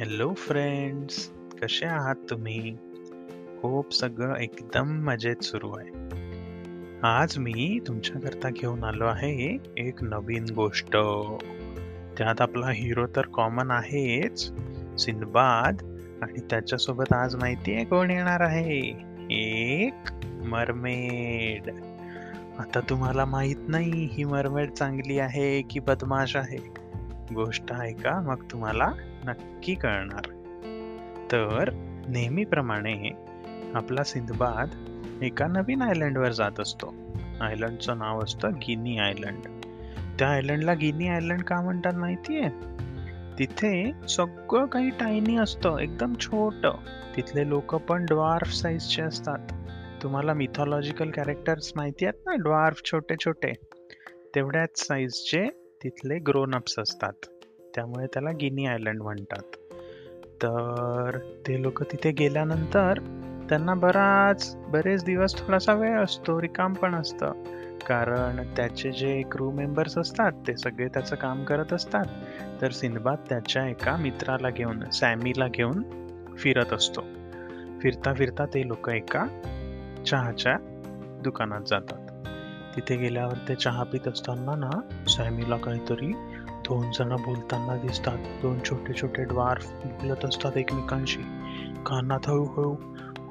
Hello friends कसे आहात तुम्ही? खूप सगळं एकदम मजेत सुरू आहे. आज मी तुमच्याकरता घेऊन आलो आहे एक नवीन गोष्ट. त्यात आपला हिरो तर कॉमन आहेच सिंदबाद. आणि त्याच्यासोबत आज माहिती आहे कोण येणार आहे? एक मरमेड. आता तुम्हाला माहीत नाही ही मरमेड चांगली आहे की बदमाश आहे? गोष्ट आहे का? मग तुम्हाला नक्की कळणार. तर नेहमीप्रमाणे आपला सिंधबाद एका नवीन आयलंडवर जात असतो. आयलंडचं नाव असतं गिनी आयलंड त्या आयलंडला गिनी आयलंड का म्हणतात माहितीये? तिथे सगळं काही टायनी असतं एकदम छोट. तिथले लोक पण ड्वार्फ साईजचे असतात. तुम्हाला मिथॉलॉजिकल कॅरेक्टर्स माहिती आहेत ना? ड्वार्फ छोटे छोटे तेवढ्याच साईजचे तिथले ग्रोन अप्स असतात. त्यामुळे त्याला गिनी आयलंड म्हणतात. तर ते लोक तिथे गेल्यानंतर त्यांना बराच बरेच दिवस थोडासा वेळ असतो रिकाम पण असतं. कारण त्याचे जे क्रू मेंबर्स असतात ते सगळे त्याचं काम करत असतात. तर सिंधबाद त्याच्या एका मित्राला घेऊन सॅमीला घेऊन फिरत असतो. फिरता फिरता ते लोक एका चहाच्या दुकानात जातात. तिथे गेल्यावर ते चहा पित असताना ना सॅमीला काहीतरी दोन जण बोलताना दिसतात. दोन छोटे छोटे ड्वार्फ बोलत असतात एकमेकांशी. कानात हळूहळू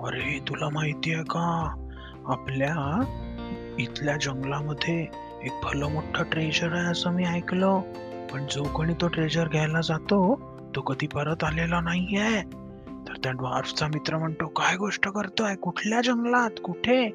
अरे तुला माहिती आहे का? आपल्या इथल्या जंगलामध्ये एक भलं मोठं ट्रेजर आहे असं मी ऐकलं. पण जो कोणी तो ट्रेजर घ्यायला जातो तो कधी परत आलेला नाहीये. तर त्या ड्वार्फचा मित्र म्हणतो काय गोष्ट करतोय? कुठल्या जंगलात? कुठे?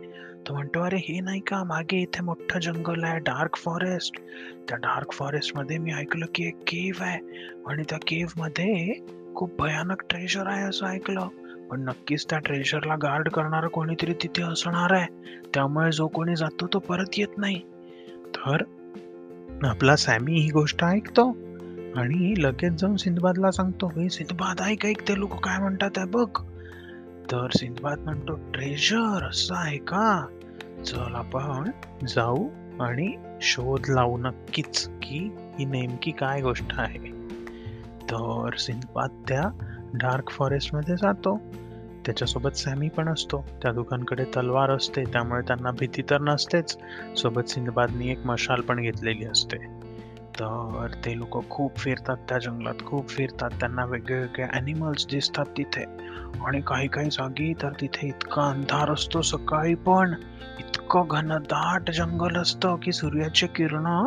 तो म्हणतो अरे हे नाही का? मागे इथे मोठं जंगल आहे डार्क फॉरेस्ट. त्या डार्क फॉरेस्टमध्ये मी ऐकलं की एक केव्ह आहे. आणि त्या केव्हमध्ये खूप भयानक ट्रेजर आहे असं ऐकलं. पण नक्कीच त्या ट्रेजरला गार्ड करणार कोणीतरी तिथे असणार आहे. त्यामुळे जो कोणी जातो तो परत येत नाही. तर आपला सॅमी ही गोष्ट ऐकतो. आणि लगेच जाऊन सिंधबादला सांगतो हे सिंधबाद ऐक ऐक ते लोक काय म्हणतात आहे बघ. तर सिंधबाद म्हणतो ट्रेजर असं आहे का? चल आपण जाऊ आणि शोध लावू नक्कीच की ही नेमकी काय गोष्ट आहे. तर सिंधबाद त्या डार्क फॉरेस्टमध्ये जातो. त्याच्यासोबत सॅमी पण असतो. त्या दुकानकडे तलवार असते त्यामुळे त्यांना भीती तर नसतेच. सोबत सिंधबादनी एक मशाल पण घेतलेली असते. तर ते लोक खूप फिरतात त्या जंगलात खूप फिरतात. त्यांना वेगळेवेगळे ॲनिमल्स दिसतात तिथे. आणि काही काही जागी तर तिथे इतका अंधार असतो सकाळी पण. इतकं घनदाट जंगल असतं की सूर्याचे किरण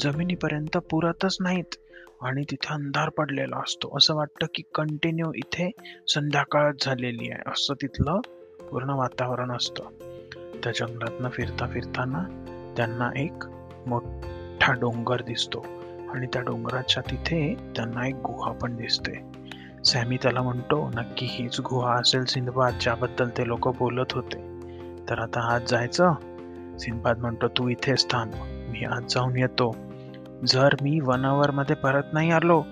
जमिनीपर्यंत पुरतच नाहीत. आणि तिथे अंधार पडलेला असतो. असं वाटतं की कंटिन्यू इथे संध्याकाळ झालेली आहे. असं तिथलं पूर्ण वातावरण असतं. त्या जंगलातनं फिरता फिरताना त्यांना एक मोठ मोठा डोंगर दिसतो. आणि त्या डोंगराच्या तिथे त्यांना एक गुहा पण दिसते सॅमी त्याला म्हणतो नक्की हीच गुहा असेल सिंधबाद ज्याबद्दल ते लोक बोलत होते. तर आता आज जायचं? सिंधबाद म्हणतो तू इथेच थांब मी आज जाऊन येतो. जर मी वनमध्ये परत नाही आलो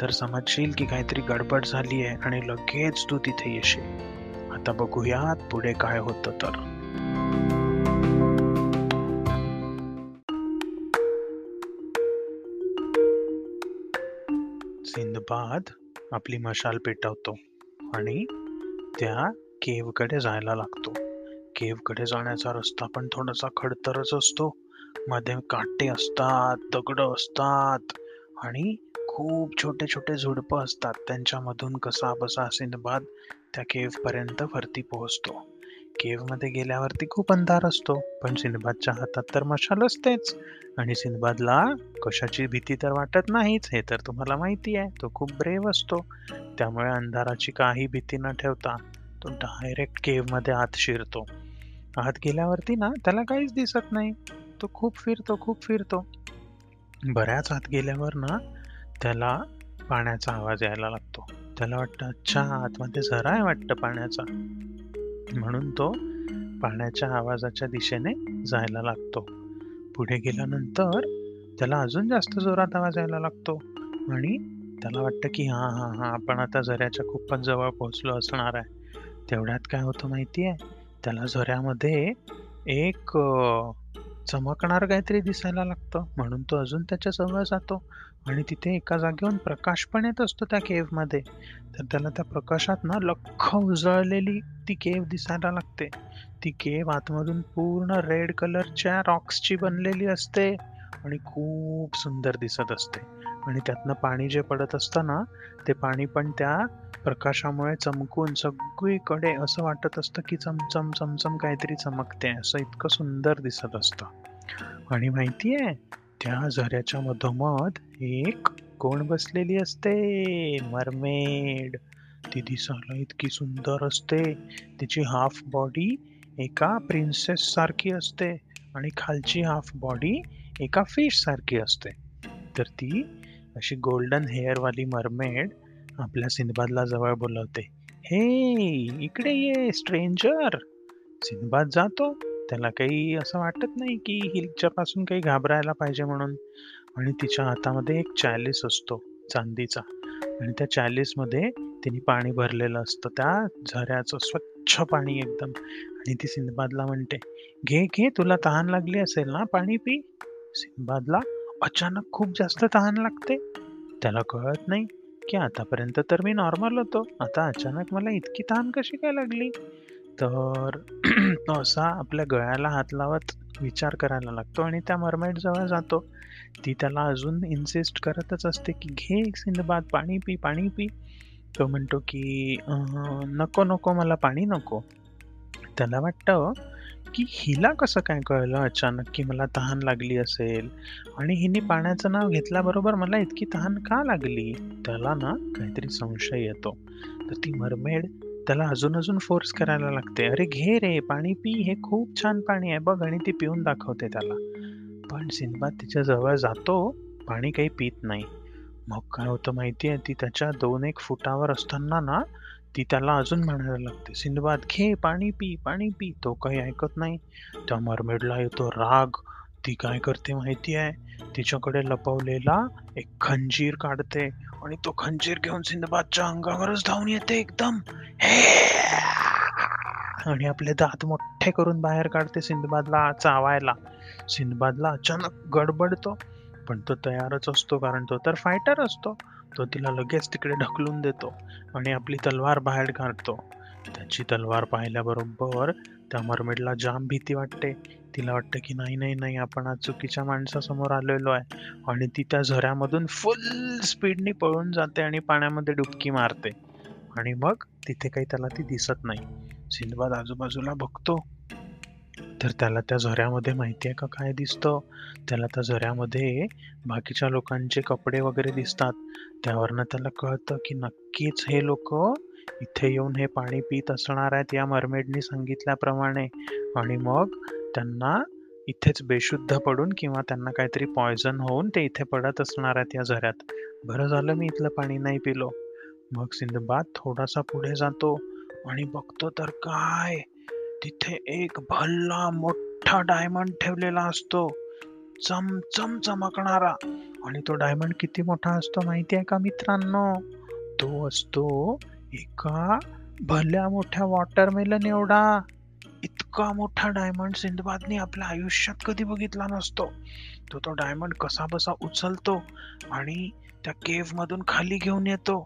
तर समजशील की काहीतरी गडबड झाली आहे आणि लगेच तू तिथे येशील. आता बघूयात पुढे काय होतं तर. बाद आपली मशाल पेटवतो आणि त्या केवकडे जायला लागतो. केवकडे जाण्याचा रस्ता पण थोडासा खडतरच असतो. मध्ये काटे असतात दगड असतात आणि खूप छोटे छोटे झुडपं असतात. त्यांच्यामधून कसा बसा सिंधबाद त्या केव्हपर्यंत वरती पोहोचतो. केवमध्ये गेल्यावरती खूप अंधार असतो पण सिंधबादच्या हातात तर मशाल असतेच. आणि सिंधबादला कशाची भीती तर वाटत नाहीच हे तर तुम्हाला माहिती आहे तो खूप ब्रेव असतो. त्यामुळे अंधाराची काही भीती न ठेवता तो डायरेक्ट केवमध्ये आत शिरतो. आत गेल्यावरती ना त्याला काहीच दिसत नाही. तो खूप फिरतो खूप फिरतो. बऱ्याच आत गेल्यावर ना त्याला पाण्याचा आवाज यायला लागतो. त्याला वाटतं अच्छा आतमध्ये झरा आहे वाटतं पाण्याचा. म्हणून तो पाण्याच्या आवाजाच्या दिशेने जायला लागतो. पुढे गेल्यानंतर त्याला अजून जास्त जोरात आवाज यायला लागतो आणि त्याला वाटतं की हा हा हा आपण आता झऱ्याच्या खूपच जवळ पोहोचलो असणार आहे. तेवढ्यात काय होतं माहिती आहे त्याला झऱ्यामध्ये एक चमकणार काहीतरी दिसायला लागतं. म्हणून तो अजून त्याच्याजवळ जातो आणि तिथे एका जागेहून प्रकाश पण येत असतो त्या केव्हमध्ये तर त्याला त्या प्रकाशात ना लख उजळलेली ती केव्ह दिसायला लागते. ती केव्ह आतमधून पूर्ण रेड कलरच्या रॉक्सची बनलेली असते आणि खूप सुंदर दिसत असते. आणि त्यातनं पाणी जे पडत असतं ना ते पाणी पण त्या प्रकाशामुळे चमकून सगळीकडे असं वाटत असतं की चमचम चमचम काहीतरी चमकते. असं इतकं सुंदर दिसत असतं. आणि माहितीये त्या झऱ्याच्या मधोमध एक कोण बसलेली असते? मरमेड. ती दिसायला इतकी सुंदर असते. तिची हाफ बॉडी एका प्रिन्सेस सारखी असते आणि खालची हाफ बॉडी एका फिश सारखी असते. तर ती अशी गोल्डन हेअरवाली मरमेड आपल्या सिंधबादला जवळ बोलवते. हे इकडे ये स्ट्रेंजर सिंधबाद जातो. त्याला काही असं वाटत नाही की हिच्यापासून काही घाबरायला पाहिजे म्हणून. आणि तिच्या हातामध्ये एक चॅलिस असतो चांदीचा. आणि त्या चॅलिसमध्ये मध्ये तिने पाणी भरलेलं असतं. त्या झऱ्याचं स्वच्छ पाणी एकदम. आणि ती सिंदबादला म्हणते घे घे तुला तहान लागली असेल ना पाणी पी. सिंधबादला अचानक खूप जास्त तहान लागते. त्याला कळत नाही की आतापर्यंत तर मी नॉर्मल होतो. आता अचानक मला इतकी तहान कशी काय लागली? तर तो असा आपल्या गळ्याला हात लावत विचार करायला लागतो आणि त्या मरमेड जवळ जातो. ती त्याला अजून इन्सिस्ट करतच असते की घे सिंदबाद पाणी पी पाणी पी. तो म्हणतो की नको नको मला पाणी नको. त्याला वाटतं की हिला कसं काय कळलं अचानक की मला तहान लागली असेल? आणि हिने पाण्याचं नाव घेतल्याबरोबर मला इतकी तहान का लागली? त्याला ना काहीतरी संशय येतो. तर ती मरमेड त्याला अजून अजून फोर्स करायला लागते. अरे घे रे पाणी पी. हे खूप छान पाणी आहे. बघ आणि ती पिऊन दाखवते त्याला. पण सिंधबाद तिच्या जवळ जातो. पाणी काही पित नाही. मग काय होतं माहिती आहे ती त्याच्या दोन एक फुटावर असताना ना ती त्याला अजून म्हणायला लागते सिंधबाद घे पाणी पी पाणी पी. तो काही ऐकत नाही. त्या मरमेडला येतो राग. ती काय करते माहिती आहे तिच्याकडे लपवलेला एक खंजीर काढते आणि तो खंजीर घेऊन सिंधबादच्या अंगावरच धावून येते एकदम. आणि आपले दात मोठे करून बाहेर काढते सिंधबादला चावायला. सिंधबादला अचानक गडबडतो. पण तो तयारच असतो कारण तो तर फायटर असतो. तो तिला लगेच तिकडे ढकलून देतो आणि आपली तलवार बाहेर काढतो. त्याची तलवार पाहिल्याबरोबर त्या मरमेडला जाम भीती वाटते. तिला वाटतं की नाही नाही नाही आपण आज चुकीच्या माणसासमोर आलेलो आहे. आणि ती त्या झऱ्यामधून फुल स्पीडनी पळून जाते आणि पाण्यामध्ये डुबकी मारते. आणि मग तिथे काही त्याला ती दिसत नाही. सिंधबाद आजूबाजूला बघतो. तर त्याला त्या झऱ्यामध्ये माहिती आहे का काय दिसतं? त्याला त्या झऱ्यामध्ये बाकीच्या लोकांचे कपडे वगैरे दिसतात. त्यावरनं त्याला कळतं की नक्कीच हे लोक इथे येऊन हे पाणी पित असणार आहेत या मरमेडनी सांगितल्याप्रमाणे. आणि मग त्यांना इथेच बेशुद्ध पडून किंवा त्यांना काहीतरी पॉयझन होऊन ते इथे पडत असणार आहेत या झऱ्यात. बरं झालं मी इथलं पाणी नाही पिलो. मग सिंधबाद थोडासा पुढे जातो आणि बघतो तर काय? तिथे एक भल्ला मोठा डायमंड ठेवलेला असतो. चमचम चमकणारा. आणि तो डायमंड किती मोठा असतो माहिती आहे का मित्रांनो? तो असतो एका भल्या मोठ्या वॉटरमेलन एवढा. इतका मोठा डायमंड सिंधबादने आपल्या आयुष्यात कधी बघितला नसतो. तो तो डायमंड कसा बसा उचलतो आणि त्या केव्ह मधून खाली घेऊन येतो.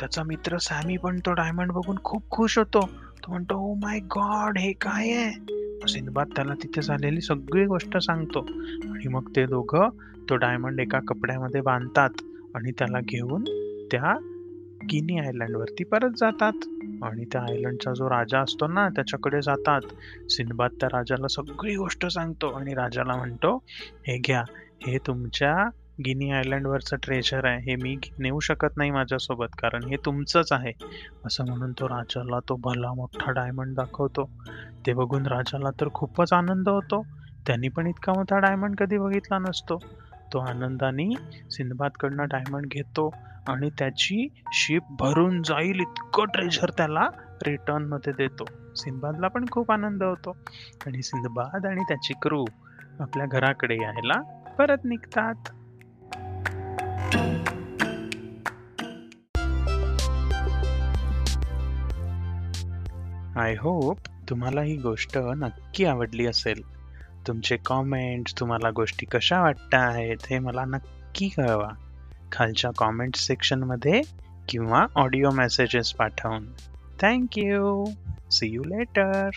त्याचा मित्र सॅमी पण तो डायमंड बघून खूप खुश होतो. तो म्हणतो ओ माय गॉड हे काय आहे? सिंधबाद त्याला तिथे झालेली सगळी गोष्ट सांगतो. आणि मग ते दोघं तो डायमंड एका कपड्यामध्ये बांधतात आणि त्याला घेऊन त्या गिनी आयलंडवरती परत जातात. आणि त्या आयलंडचा जो राजा असतो ना त्याच्याकडे जातात. सिंधबाद त्या राजाला सगळी गोष्ट सांगतो आणि राजाला म्हणतो हे घ्या हे तुमच्या गिनी आयलंडवरचं ट्रेजर आहे हे मी नेऊ शकत नाही माझ्यासोबत कारण हे तुमचंच आहे. असं म्हणून तो राजाला तो भला मोठा डायमंड दाखवतो. ते बघून राजाला तर खूपच आनंद होतो. त्यांनी पण इतका मोठा डायमंड कधी बघितला नसतो. तो आनंदाने सिंधबादकडनं डायमंड घेतो आणि त्याची शिप भरून जाईल इतकं ट्रेजर त्याला रिटर्नमध्ये देतो. सिंधबादला पण खूप आनंद होतो. आणि सिंधबाद आणि त्याची क्रू आपल्या घराकडे यायला परत निघतात. आय होप तुम्हाला ही गोष्ट नक्की आवडली असेल. तुमचे कॉमेंट्स तुम्हाला गोष्टी कशा वाटत्या आहेत हे मला नक्की कळवा. खालच्या कॉमेंट सेक्शनमध्ये किंवा ऑडिओ मेसेजेस पाठवून. Thank you see you later